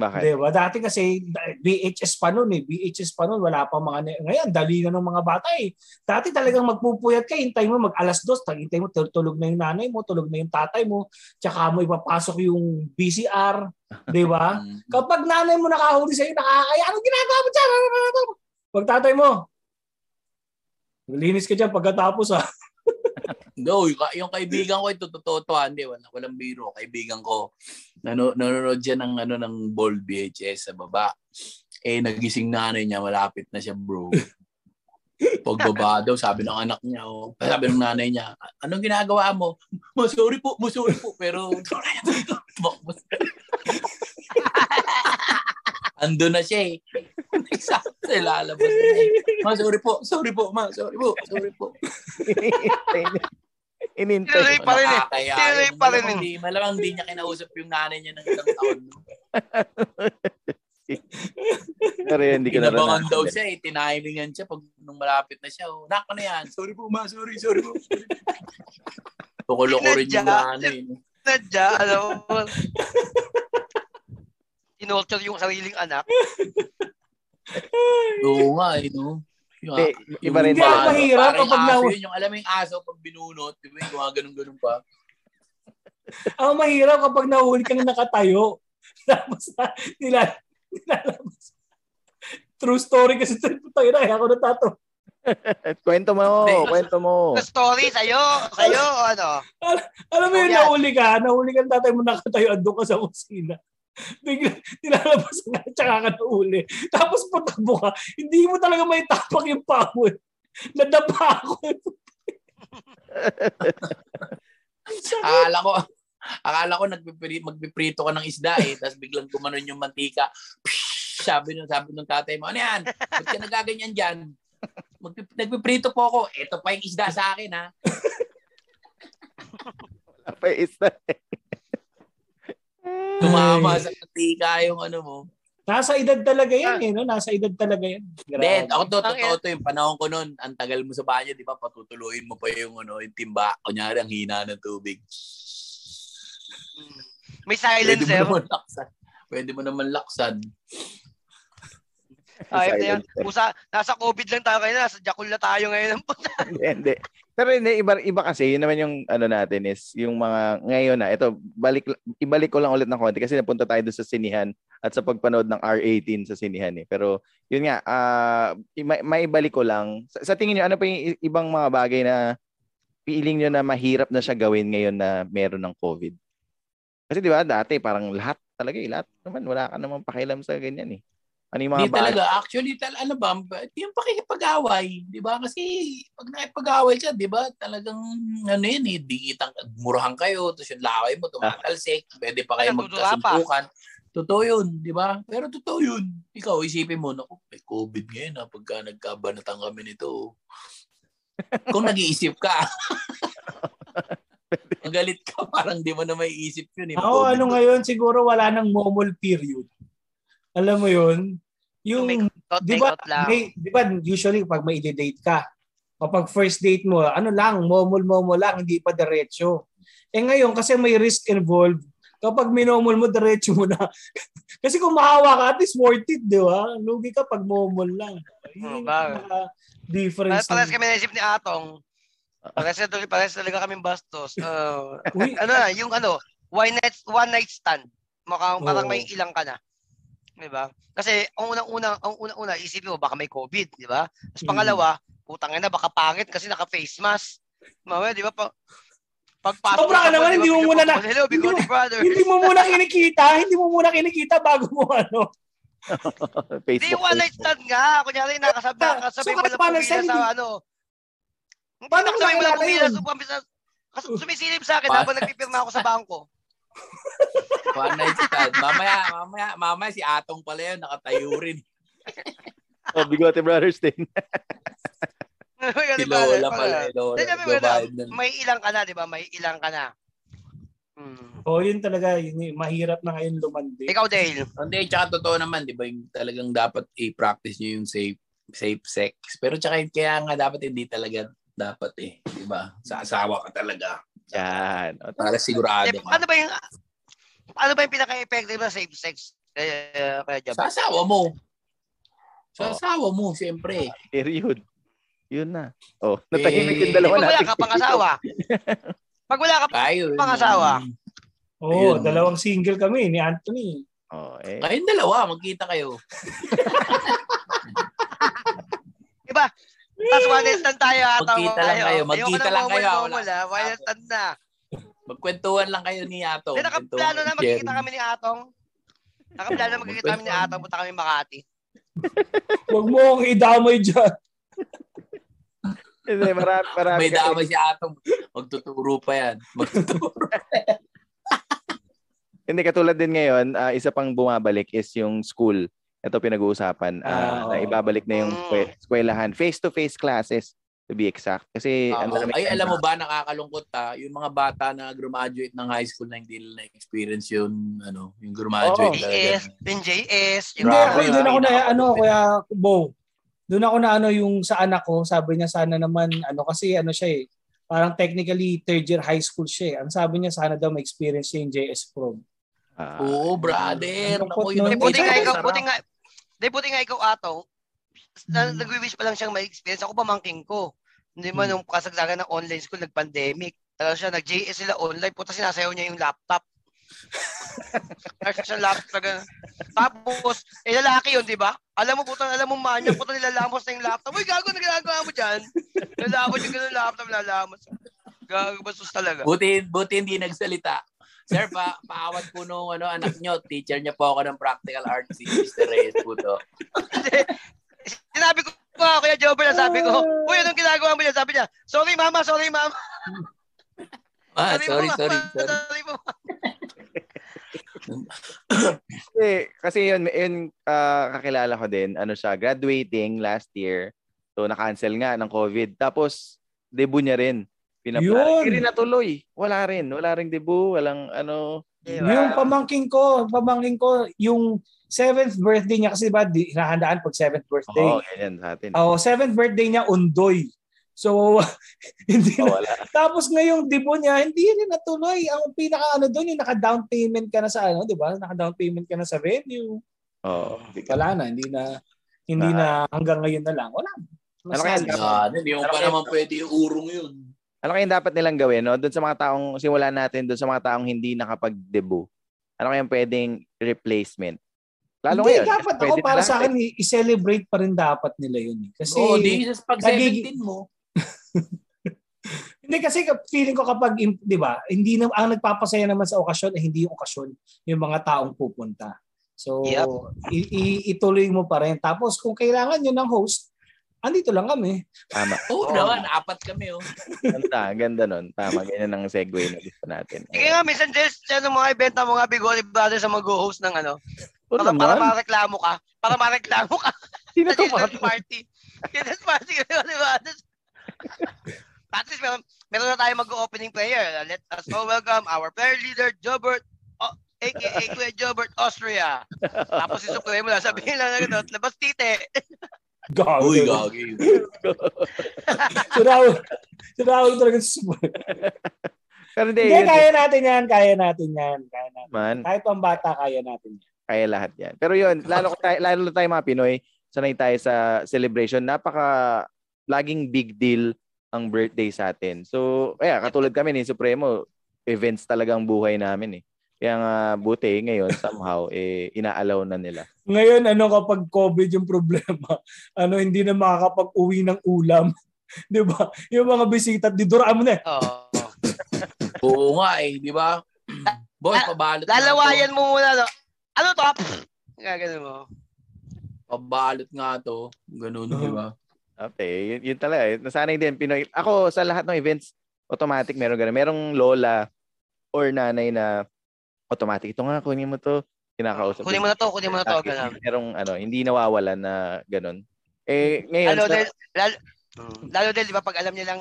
Bakit? Di ba? Dati kasi VHS pa noon eh. VHS pa noon, wala pa mga... Ngayon, dali na ng mga bata eh. Dati talagang magpupuyat ka, hintay mo mag alas dos, hintay mo tulog na yung nanay mo, tulog na yung tatay mo, tsaka mo ipapasok yung VCR, di ba? Mm. Kapag nanay mo nakahuli sa'yo, nakakaya, anong ginagawa mo dyan? Pag tatay mo, linis ka dyan pagkatapos ah. Go, yung, yung kaibigan ko ito totoo to, hindi wala walang biro. Kaibigan ko nano, nanonood siya ng ano ng Bold VHS sa baba. Eh nagising nanay niya, malapit na siya, bro. Pagbaba daw, sabi ng anak niya, oh, sabi ng nanay niya, anong ginagawa mo? Ma, sorry po, ma, sorry po, pero. Ando na siya eh. Exacto, lalabas na eh. Ma, sorry po, sorry po, ma, sorry po, sorry po. Inintay. Tinuloy pa rin eh. Tinuloy pa rin eh. malamang di niya kinausap yung nanay niya ng isang taon. Pero yun, hindi ko na Inabangan daw siya eh. Tinimingan siya pag nung malapit na siya. Oh, Nak, ano yan? Sorry po, ma. Sorry, sorry po. Tukuloko rin yung nanay. Nadya, alam mo. Tinulture yung sariling anak. Oo nga eh, no? Yung, Hindi, iba rin Hindi, talaga. ang mahirap parang kapag aso na- yun, yung alam mo yung aso pag binunot, di ba yung mga ganun-ganun pa. Ang mahirap kapag nahuli kang nakatayo. Tapos na, nila, nilalabas. True story kasi ito. Tayo na, ako natato. Kwento mo, Hindi. kwento mo. The story sa'yo, sa'yo, ano? Alam mo Oh, yung yan. nahuli ka, nahuli ka tatay mo nakatayo, andun ka sa kusina. Bigla, nilalabas ka, tsaka ka nahuli. Tapos patakbo ka, hindi mo talaga may tapak yung eh. Nadapa ako. Akala ko, akala ko nagpipri, magpiprito ka ng isda eh, tapos biglang gumanon yung mantika. Psh, sabi nung sabi nung tatay mo, ano yan? Ba't ka nagaganyan dyan? Magpip, nagpiprito po ako. Ito pa yung isda sa akin ha. Pa isa. Tumama sa mantika yung ano mo. Nasa edad talaga yan eh, no? Nasa edad talaga yan. Grabe. ako to, totoo to yung panahon ko noon. Ang tagal mo sa banyo, di ba? Patutuluin mo pa yung, ano, yung timba. Kunyari, ang hina ng tubig. Mm. May Pwede mo silencer. naman laksan. Pwede mo naman laksan. Ayun na yan. Silent. Usa, nasa COVID lang tayo ngayon. Nasa Jakul na tayo ngayon. hindi, hindi. Pero hindi, iba, iba kasi, yun naman yung ano natin is, yung mga, ngayon na, ito, balik, ibalik ko lang ulit ng konti kasi napunta tayo doon sa sinihan at sa pagpanood ng R18 sa sinihan eh. Pero, yun nga, ah may, maibalik ko lang. Sa, sa tingin nyo, ano pa yung ibang mga bagay na feeling nyo na mahirap na siya gawin ngayon na meron ng COVID? Kasi di ba, dati parang lahat talaga eh, lahat naman, wala ka naman pakialam sa ganyan eh. Ano yung mga bagay? talaga. Actually, tal ano ba, yung pakikipag-away, di ba? Kasi pag nakipag-away ka, di ba, talagang ano yun eh, di kitang murahan kayo, tapos yung laway mo, tumatalsik, pwede pa kayo pa. magkasuntukan. Totoo yun, di ba? Pero totoo yun. Ikaw, isipin mo, naku, may COVID ngayon ha, pagka nagkabanatan kami nito. Kung nag-iisip ka, magalit ka, parang di mo na may isip yun. Eh. Ako COVID ano ngayon, siguro wala nang momol period. Alam mo yun? Yung, Tot, di ba, may, di ba usually pag may date ka, kapag first date mo, ano lang, momol-momol lang, hindi pa diretso. Eh ngayon, kasi may risk involved, kapag minomol mo, diretso mo na. kasi kung mahawa ka, at least worth it, di ba? Lugi ka pag momol lang. Yun yung ba? pinaka- difference. Parehas kami naisip ni Atong. Parehas, na- parehas talaga kami bastos. Uh, ano na, yung ano, one night, one night stand. Mukhang parang Oo. may ilang ka na. Di ba? Kasi ang unang-una, ang unang-una, isipin mo, baka may COVID, di ba? Tapos Mm. pangalawa, putang ina, baka pangit kasi naka-face mask. Mamaya, di ba? Pa, pagpasok Sobra ka naman, di hindi mo muna na- Hello, hindi mo- hindi mo muna kinikita, hindi mo muna kinikita bago mo ano. Di Facebook. one night stand nga. Kunyari, nakasabi, nakasabi So, mo lang pumila sa ano. Hindi Paano nakasabi mo lang pumila sa pumila. Kasi sumisilip sa akin habang nagpipirma ako sa bangko. One night stand. Mamaya, mamaya, mamaya si Atong pala yun, nakatayo rin. Oh, Bigote Brothers din. Si Lola pala. eh, Lola. Ng- may ilang ka na, di ba? May ilang ka na. Hmm. O yun talaga, yun, mahirap na ngayon lumandi. Ikaw, Dale. Hindi, tsaka totoo naman, di ba, yung talagang dapat i-practice nyo yung safe safe sex. Pero tsaka kaya nga dapat hindi talaga dapat eh. Di ba? Sa asawa ka talaga. Yan. O, Para sigurado Eh, ka. ano ba yung ano ba yung pinaka-effective na safe sex? Kaya, kaya dyan. Sa asawa mo. Sa asawa mo, siyempre. Period. Yun na. Oh, natahimik yung Eh, dalawa Pag wala natin. ka pang asawa. Pag wala ka Kayo. Pang asawa. Oo, Ayun. dalawang single kami ni Anthony. Oh, eh. Kayong dalawa, magkita kayo. Diba? Tapos one night stand tayo ata. Magkita lang kayo, magkita lang kayo, wala. Wala. One night stand na. Magkwentuhan lang kayo ni Atong. Hindi, nakaplano na magkikita kami ni Atong. Nakaplano na magkikita kami ni Atong. Punta kami Makati. Huwag mo akong idamay dyan. Hindi, marami, marami. May damay si Atong. Magtuturo pa yan. Magtuturo. Hindi, katulad din ngayon, ah, isa pang bumabalik is yung school. Ito pinag-uusapan. Ah, ah, na ibabalik na yung Mm. skwe- eskwelahan. Face-to-face classes, to be exact. Kasi, Ah, ang dami- Ay, alam mo ba, nakakalungkot ha, yung mga bata na graduate ng high school na hindi nila na-experience yun, ano, yung graduate. Talaga. JS, yung JS, yung Hindi, Grabe, ako, doon ako na, ano, eh. kuya Bo. Doon ako na ano yung sa anak ko, sabi niya sana naman, ano kasi ano siya eh, parang technically third year high school siya eh. Ang sabi niya sana daw may-experience siya yung JS prom. ah, Oo, brother. Naku, yun no? Eh, buti nga ikaw, buti nga, di buti nga ikaw Atong, na, nagwi-wish pa lang siyang may experience. Ako pamangking ko. Hindi mo Hmm. nung kasagsagan ng online school, nag-pandemic. Talaga siya, nag-JS sila online. Puta, sinasayaw niya yung laptop. Nasa siya laptop. Tapos, eh lalaki yun, di ba? Alam mo, puta, alam mo manya, puta nilalamos na yung laptop. Uy, gago, nagagawa mo dyan. Nilalamos yung ganun laptop, nilalamos. Gago, bastos talaga. Buti, buti hindi nagsalita. Sir, pa, paawat po nung ano, anak nyo. Teacher niya po ako ng practical arts si Mr. Reyes po to. Sinabi ko pa, Kuya Jobber, sabi ko, Uy, anong ginagawa mo niya? Sabi niya, sorry mama, sorry mama. Ah, sorry, mo, sorry, mama, sorry. sorry mo. Kasi, kasi yun, yun ah, kakilala ko din, ano siya, graduating last year. So, na-cancel nga ng COVID. Tapos, debut niya rin. Pinapla. Yun. Hindi rin natuloy. Wala rin. Wala rin debut. Walang ano. Diba? Yung pamangking ko, pamangking ko, yung seventh birthday niya, kasi ba, di, hinahandaan pag seventh birthday. Oo, ganyan sa atin. Oh, seventh birthday niya, undoy. So, hindi Oh, na. wala. Tapos ngayong debo niya, hindi rin natuloy. Ang pinaka ano doon, yung naka-down payment ka na sa ano, di ba? Naka-down payment ka na sa venue. Oo. Wala na, hindi na, hindi na hanggang ngayon na lang. Wala. Ano kaya. Yan, hindi mo pa Pero- naman pwede urong yun. Ano kaya dapat nilang gawin, no? Doon sa mga taong, simulan natin doon sa mga taong hindi nakapag-debut. Ano kaya pwedeng replacement? Lalo hindi, ngayon. dapat ako na para sa akin, i-celebrate pa rin dapat nila yun. eh. Kasi, Oo, di pag nagiging- 17 mo. hindi kasi ka- feeling ko kapag, di ba, hindi na, ang nagpapasaya naman sa okasyon, eh, hindi yung okasyon, yung mga taong pupunta. So, Yep. i- i- ituloy mo pa rin. Tapos, kung kailangan yun ng host, andito lang kami. Tama. Oo naman, apat kami oh. Ganda, ganda nun. Tama, ganyan ang segue na gusto natin. Sige nga, minsan Jess, ano mga ibenta mo nga Bigoni Brothers ang mag-host ng ano. Oo Para, para naman. mareklamo ka. Para mareklamo ka Sino sa to mga party. Dinner party ka Bigoni Brothers. At least meron, meron na tayo mag-opening player. Let us all welcome our player leader, Jobert, aka Kuya Jobert Austria. Tapos si Supremo lang, sabihin lang na gano'n, labas tite. Gago. Uy, gagi. Siraw. Siraw talaga sa support. Pero hindi, Hindi, yun, kaya natin yan. Kaya natin yan. Kaya natin. man. Kahit pang bata, kaya natin yan. Kaya lahat yan. Pero yun, lalo, ko tayo, lalo tayo mga Pinoy, sanay tayo sa celebration. Napaka, laging big deal ang birthday sa atin. So, kaya katulad kami ni Supremo, events talagang buhay namin eh. Kaya nga buti ngayon somehow eh inaalaw na nila. Ngayon, ano kapag COVID yung problema, ano hindi na makakapag-uwi ng ulam. 'Di ba? Yung mga bisita, diduraan mo na. eh. Oo. Oo nga eh, di ba? Boss, pabalot. Lalawayan mo muna, no? Ano to? Gagano mo. Pabalot nga to. Ganun, di ba? Okay, yun, yun talaga. eh. Nasanay din Pinoy. Ako sa lahat ng events, automatic meron ganun. Merong lola or nanay na automatic. Ito nga, kunin mo to. Kinakausap. Kunin mo na to, kunin mo na to. Ganun. Merong ano, hindi nawawala na ganun. Eh, ngayon, Lalo sa- dahil, lalo, lalo dahil, di ba, pag alam niya lang,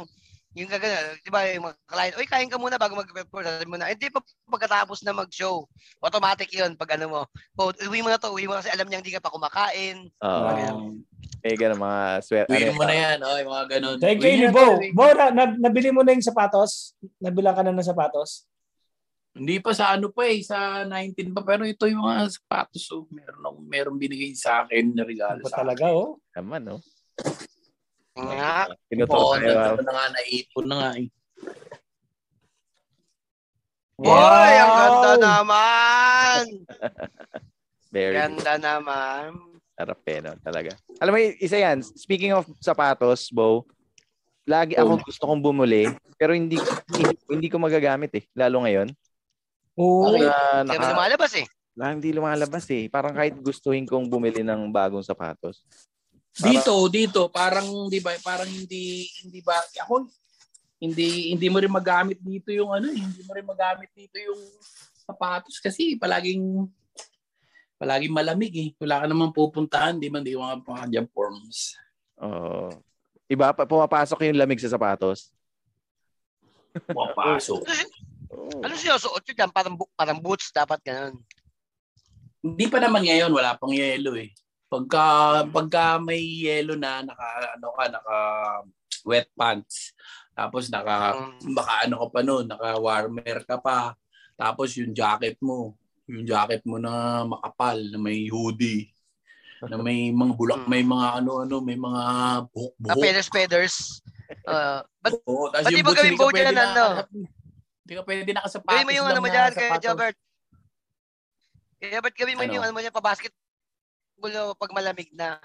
yung gagana, di ba, yung mga client, uy, kain ka muna bago mag-report, sabi mo na, hindi pa pagkatapos na mag-show, automatic yun, pag ano mo, oh, uwi mo na to, uwi mo kasi alam niya hindi ka pa kumakain. Oo. Eh, ganun mga swear. Win ano, mo na yan. Oy, mga ganun. Thank you, Bo. Bo, na, na, nabili mo na yung sapatos? Nabilang ka na ng sapatos? Hindi pa sa ano pa eh, sa 19 pa. Pero ito yung mga sapatos. Oh. Meron, akong- meron binigay sa akin na regalo Ano sa talaga, oh? Naman, no? Nga. Pinutok Oo, tayo. ah. na nga, naipon na nga eh. Boy, ang ganda naman! Very good. Ganda naman. Sarap eh, no? Talaga. Alam mo, isa yan. Speaking of sapatos, Bo, lagi ako gusto kong bumuli, pero hindi, hindi, hindi ko magagamit eh. Lalo ngayon. Oo. Okay. Na, naka, lumalabas eh. na, hindi lumalabas eh. Parang kahit gustuhin kong bumili ng bagong sapatos. Dito, dito, parang, di ba, parang hindi, hindi ba, ako, hindi, hindi mo rin magamit dito yung ano, eh, hindi mo rin magamit dito yung sapatos kasi palaging, palaging malamig eh. Wala ka naman pupuntahan, di ba, di mga mga jump forms. Oo. iba, pa, pumapasok yung lamig sa sapatos. Pumapasok. Oo. Ano siya suot yun yan? Parang, parang boots dapat ganun. Hindi pa naman ngayon, wala pang yelo eh. Pagka, pagka may yelo na, naka, ano ka, naka wet pants. Tapos naka, Mm. baka ano ka pa noon, naka warmer ka pa. Tapos yung jacket mo, yung jacket mo na makapal, na may hoodie, na may mga bulak, may mga ano-ano, may mga Na buhok-buhok. feathers, feathers. Uh, but Oo, tapos yung boots, gawin hindi ka bow pwede dyan, na- ano? Hindi ka pwede nakasapatos gawin mo yung ano mo dyan, kaya sapatos. Jobert. Kaya ba't gawin mo Ano? yung ano mo dyan, pa-basketball no, pag malamig na.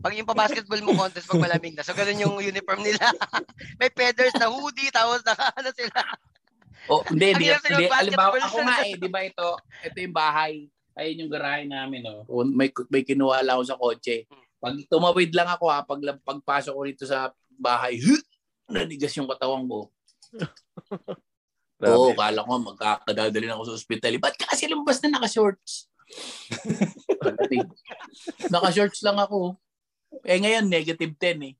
Pag yung pa-basketball mo contest pag malamig na. So, ganun yung uniform nila. May feathers na hoodie, tapos na ano sila. Oh, hindi, hindi. hindi alimbawa, ako nga eh, di ba ito, ito yung bahay. Ayun yung garahe namin, oh. Kung May, may kinuha lang ako sa kotse. Pag tumawid lang ako ha, pag pagpasok ko dito sa bahay, huh, nanigas yung katawan ko. Grabe. Oo, kala ko magkakadadali ako sa ospital. Ba't ka kasi lumabas na naka-shorts? Naka-shorts lang ako. Eh ngayon, negative 10 eh.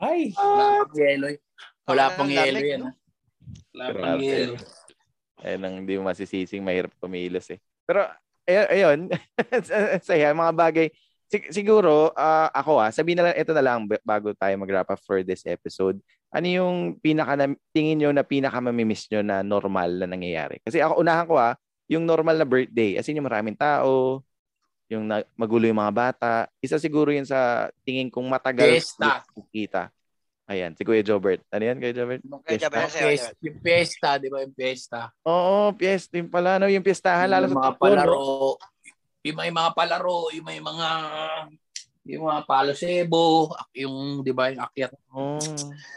Ay, Wala pang yelo eh. Wala Ah, pang yelo yan. Wala pang yelo. Ayun ang hindi mo masisising mahirap kumilos eh. Pero ayun, ayun. saya mga bagay. Sig- siguro ah, ako ah, sabihin na lang ito na lang bago tayo mag-wrap up for this episode. Ano yung pinaka na, tingin nyo na pinaka mamimiss nyo na normal na nangyayari? Kasi ako unahan ko ah, yung normal na birthday. As in yung maraming tao, yung na, magulo yung mga bata. Isa siguro yun sa tingin kong matagal Fiesta. kita. Ayan, si Kuya Jobert. Ano yan, Kuya Jobert? Jabber, sa'yo, Fiesta, yung fiesta, di ba yung fiesta? Oo, fiesta. Yung pala, no, yung piestahan. Lalo yung sa mga palaro, yung may mga palaro, yung may mga yung mga palo sebo, yung di ba yung akyat, Oh,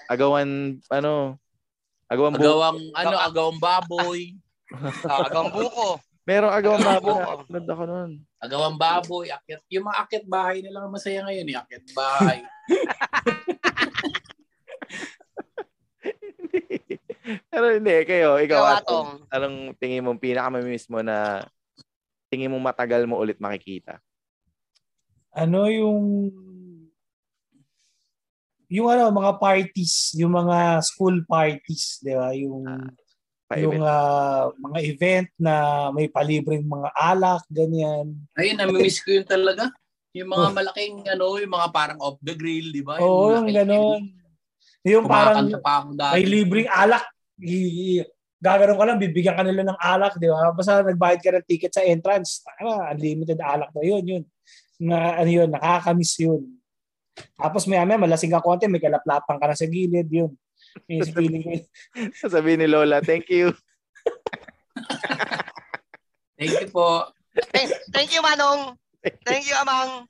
agawan, ano, agawan buko. agawang ano, agawang baboy, Ah, Agang buko. Meron agawan Agawan baboy. Upload ako nun. agawang baboy, akyat. Yung mga akyat bahay na lang ang masaya ngayon, eh, akyat bahay. Pero hindi, kayo, ikaw, Ikaw, Atong, Atong. anong tingin mo, pinakamamiss mo na tingin mo matagal mo ulit makikita? Ano yung yung ano mga parties, yung mga school parties, 'di ba? Yung yung Pa-event. ah, mga event na may palibreng mga alak, ganyan. Ayun, namimiss ko yun talaga. Yung mga Oh. malaking, ano, yung mga parang off the grill, di ba? Oo, yung ganon. Yung parang pa may libreng alak. I- i- Gaganon ka lang, bibigyan ka nila ng alak, di ba? Basta nagbayad ka ng ticket sa entrance, ah, unlimited alak na yun, yun. Na, ano yun, nakakamiss yun. Tapos may may malasing ka konti, may kalaplapan ka na sa gilid, yun. Yung feeling ko yun. Sabihin ni Lola, thank you. Thank you po. Thank, thank you, Manong. Thank you, Amang.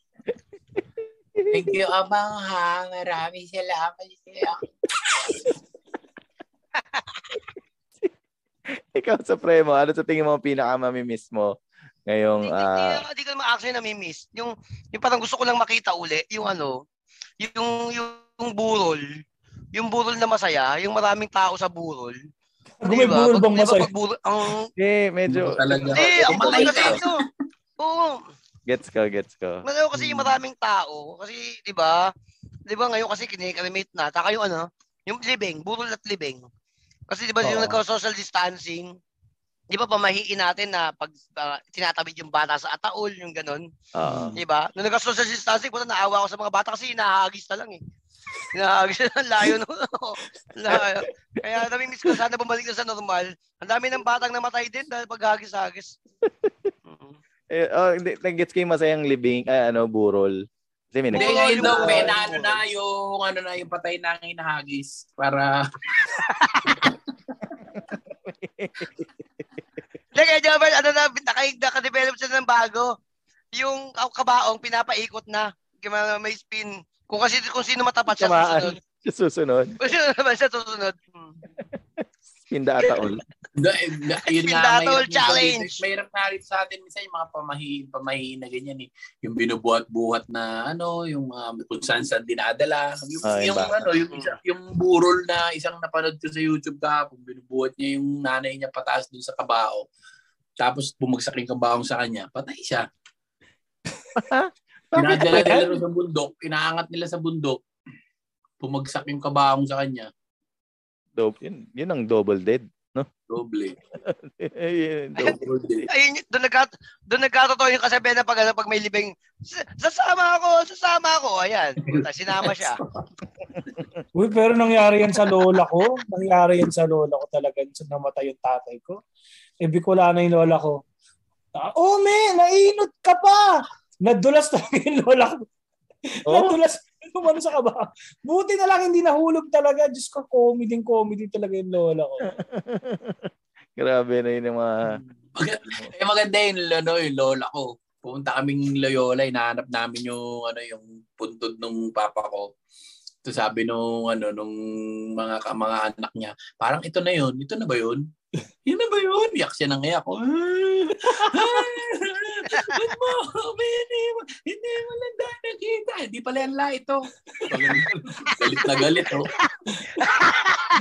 Thank you, Abang ha. Maraming salamat sa'yo. Ikaw sa premo, ano sa tingin mo ang pinakamamimiss mo ngayong Hindi ah, hindi ko naman actually nami-miss. Yung, yung parang gusto ko lang makita uli, yung ano, yung, yung, yung burol. Yung burol na masaya, yung maraming tao sa burol. Kung may burol bang masaya? Pag burol, ang, eh, medyo eh, ang Kumatay kasi ka. ito. Oo. gets ko, gets ko. Malayo kasi yung maraming tao. Kasi, di ba, di ba ngayon kasi kinikalimate na. Taka yung ano, yung libing, burol at libing. Kasi di ba yung Oo. nagka-social distancing, di ba pamahiin natin na pag ah, tinatabid yung bata sa ataol, yung ganun. Oo. Di ba? Nung nagka-social distancing, puta naawa ako sa mga bata kasi hinahagis na lang eh. Hinahagis na lang, layo no. layo. Kaya nami-miss ko, sana bumalik na sa normal. Ang dami ng batang namatay din dahil paghagis-hagis. Mm. Eh, oh, hindi, nag-gets ko yung masayang libing, ah, ano, burol. Kasi may Hindi, nag- daw, may naano na yung, ano na, yung patay na ang hinahagis para Kaya Jobber, ano na, naka- naka-develop siya ng bago. Yung ka- kabaong, pinapaikot na. May spin. Kung kasi kung sino matapat siya Tamaan. susunod. sa susunod. Kung sino naman siya susunod. Hmm. Pinda ataol. Da, da, yun nga, yung challenge. Mahirap nga rin sa atin minsan yung mga pamahiin, pamahiin na ganyan eh. Yung binubuhat-buhat na ano, yung mga kung saan saan dinadala. Yung, Ay, yung ano, yung, isa, yung burol na isang napanood ko sa YouTube kahapon, binubuhat niya yung nanay niya pataas dun sa kabao. Tapos bumagsak yung kabaong sa kanya, patay siya. Dinadala nila sa bundok, inaangat nila sa bundok, bumagsak yung kabaong sa kanya. Dob- yun, yun ang double dead. Doble. Yun, double-. Ayun, doon nagkat doon nagkatotoo yung kasabihan na pag ano, pag may libing, "Sa- sasama ako, sasama ako. Ayan, puta, sinama siya. Uy, pero nangyari yan sa lola ko. Nangyari yan sa lola ko talaga. Sa namatay yung tatay ko. Eh, Bicolana yung lola ko. Ah, oh, me, nainot ka pa. Nadulas talaga yung lola ko. Oh, Nadulas umano sa kaba. Buti na lang hindi nahulog talaga. Diyos ko, comedy comedy talaga yung lola ko. grabe na yun yung mga... Mag- eh, maganda yung, ano, yung lola ko. Pumunta kaming Loyola, hinahanap namin yung ano yung puntod ng papa ko. Ito sabi nung ano nung mga mga anak niya, parang ito na yun. Ito na ba yun? Yun na ba yun? Iyak siya ng iyak. Ba't mo? Hindi mo, hindi mo lang dahil nakita. Hindi pala yan la ito. galit na galit, oh.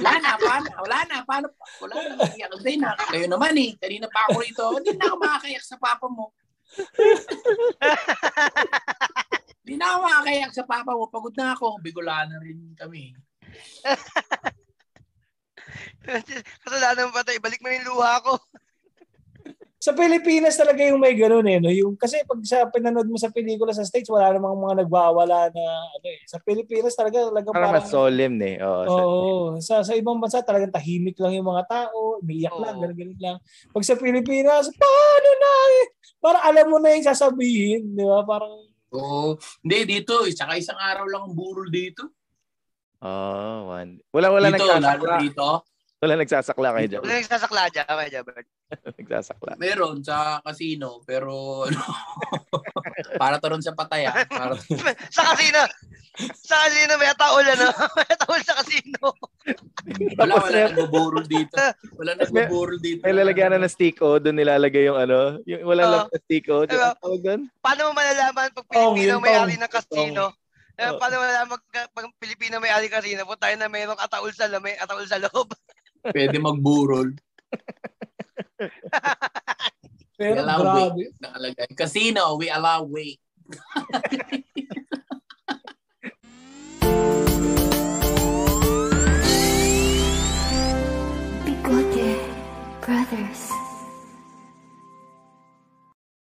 Wala na, paano? Wala na, paano? Wala na, iyak din na. Kayo naman eh, kanina pa ako rito. Hindi na ako makakayak sa papa mo. Hindi na ako makakayak sa papa mo. Pagod na ako. Bigulana rin kami. Kasalanan mo pa tayo. Ibalik mo yung luha ko. Sa Pilipinas talaga yung may ganun eh. No? Yung, kasi pag sa pinanood mo sa pelikula sa States, wala namang mga nagwawala na ano eh. Sa Pilipinas talaga talaga Parang parang... mas solemn eh. Oo. sa- Oo. Sa, sa ibang bansa talagang tahimik lang yung mga tao. Umiiyak lang, Oo. ganun lang. Pag sa Pilipinas, paano na eh? Parang alam mo na yung sasabihin. Di ba? Parang Oo. Hindi, dito. eh, Tsaka isang araw lang ang burol dito. Oh, one. Wala wala dito, lalo nagsasakla. dito. Wala nagsasakla kayo dyan. Wala yung sasakla dyan. Okay, Jabber. nagsasakla. Meron sa casino, pero ano, para to rin sa patay ah. Para, sa casino. Sa casino, may ataol ano. May ataol sa casino. wala, wala may- nagbuburol dito. Wala nagbuburol dito. May lalagyan na ng stick-o, doon nilalagay yung ano, yung wala Oo. lang na stick-o. Di ba? Diba? Doon? Paano mo malalaman pag Pilipino yun, may-ari ng casino? Eh, Oo. paano mo malalaman pag, Pilipino may-ari ng casino? Punta tayo na mayroong ataol sa, may ataol sa loob. Pwede magburol. Pero we allow grabe. Weight. Nakalagay. Casino, we allow weight. Bigote Brothers.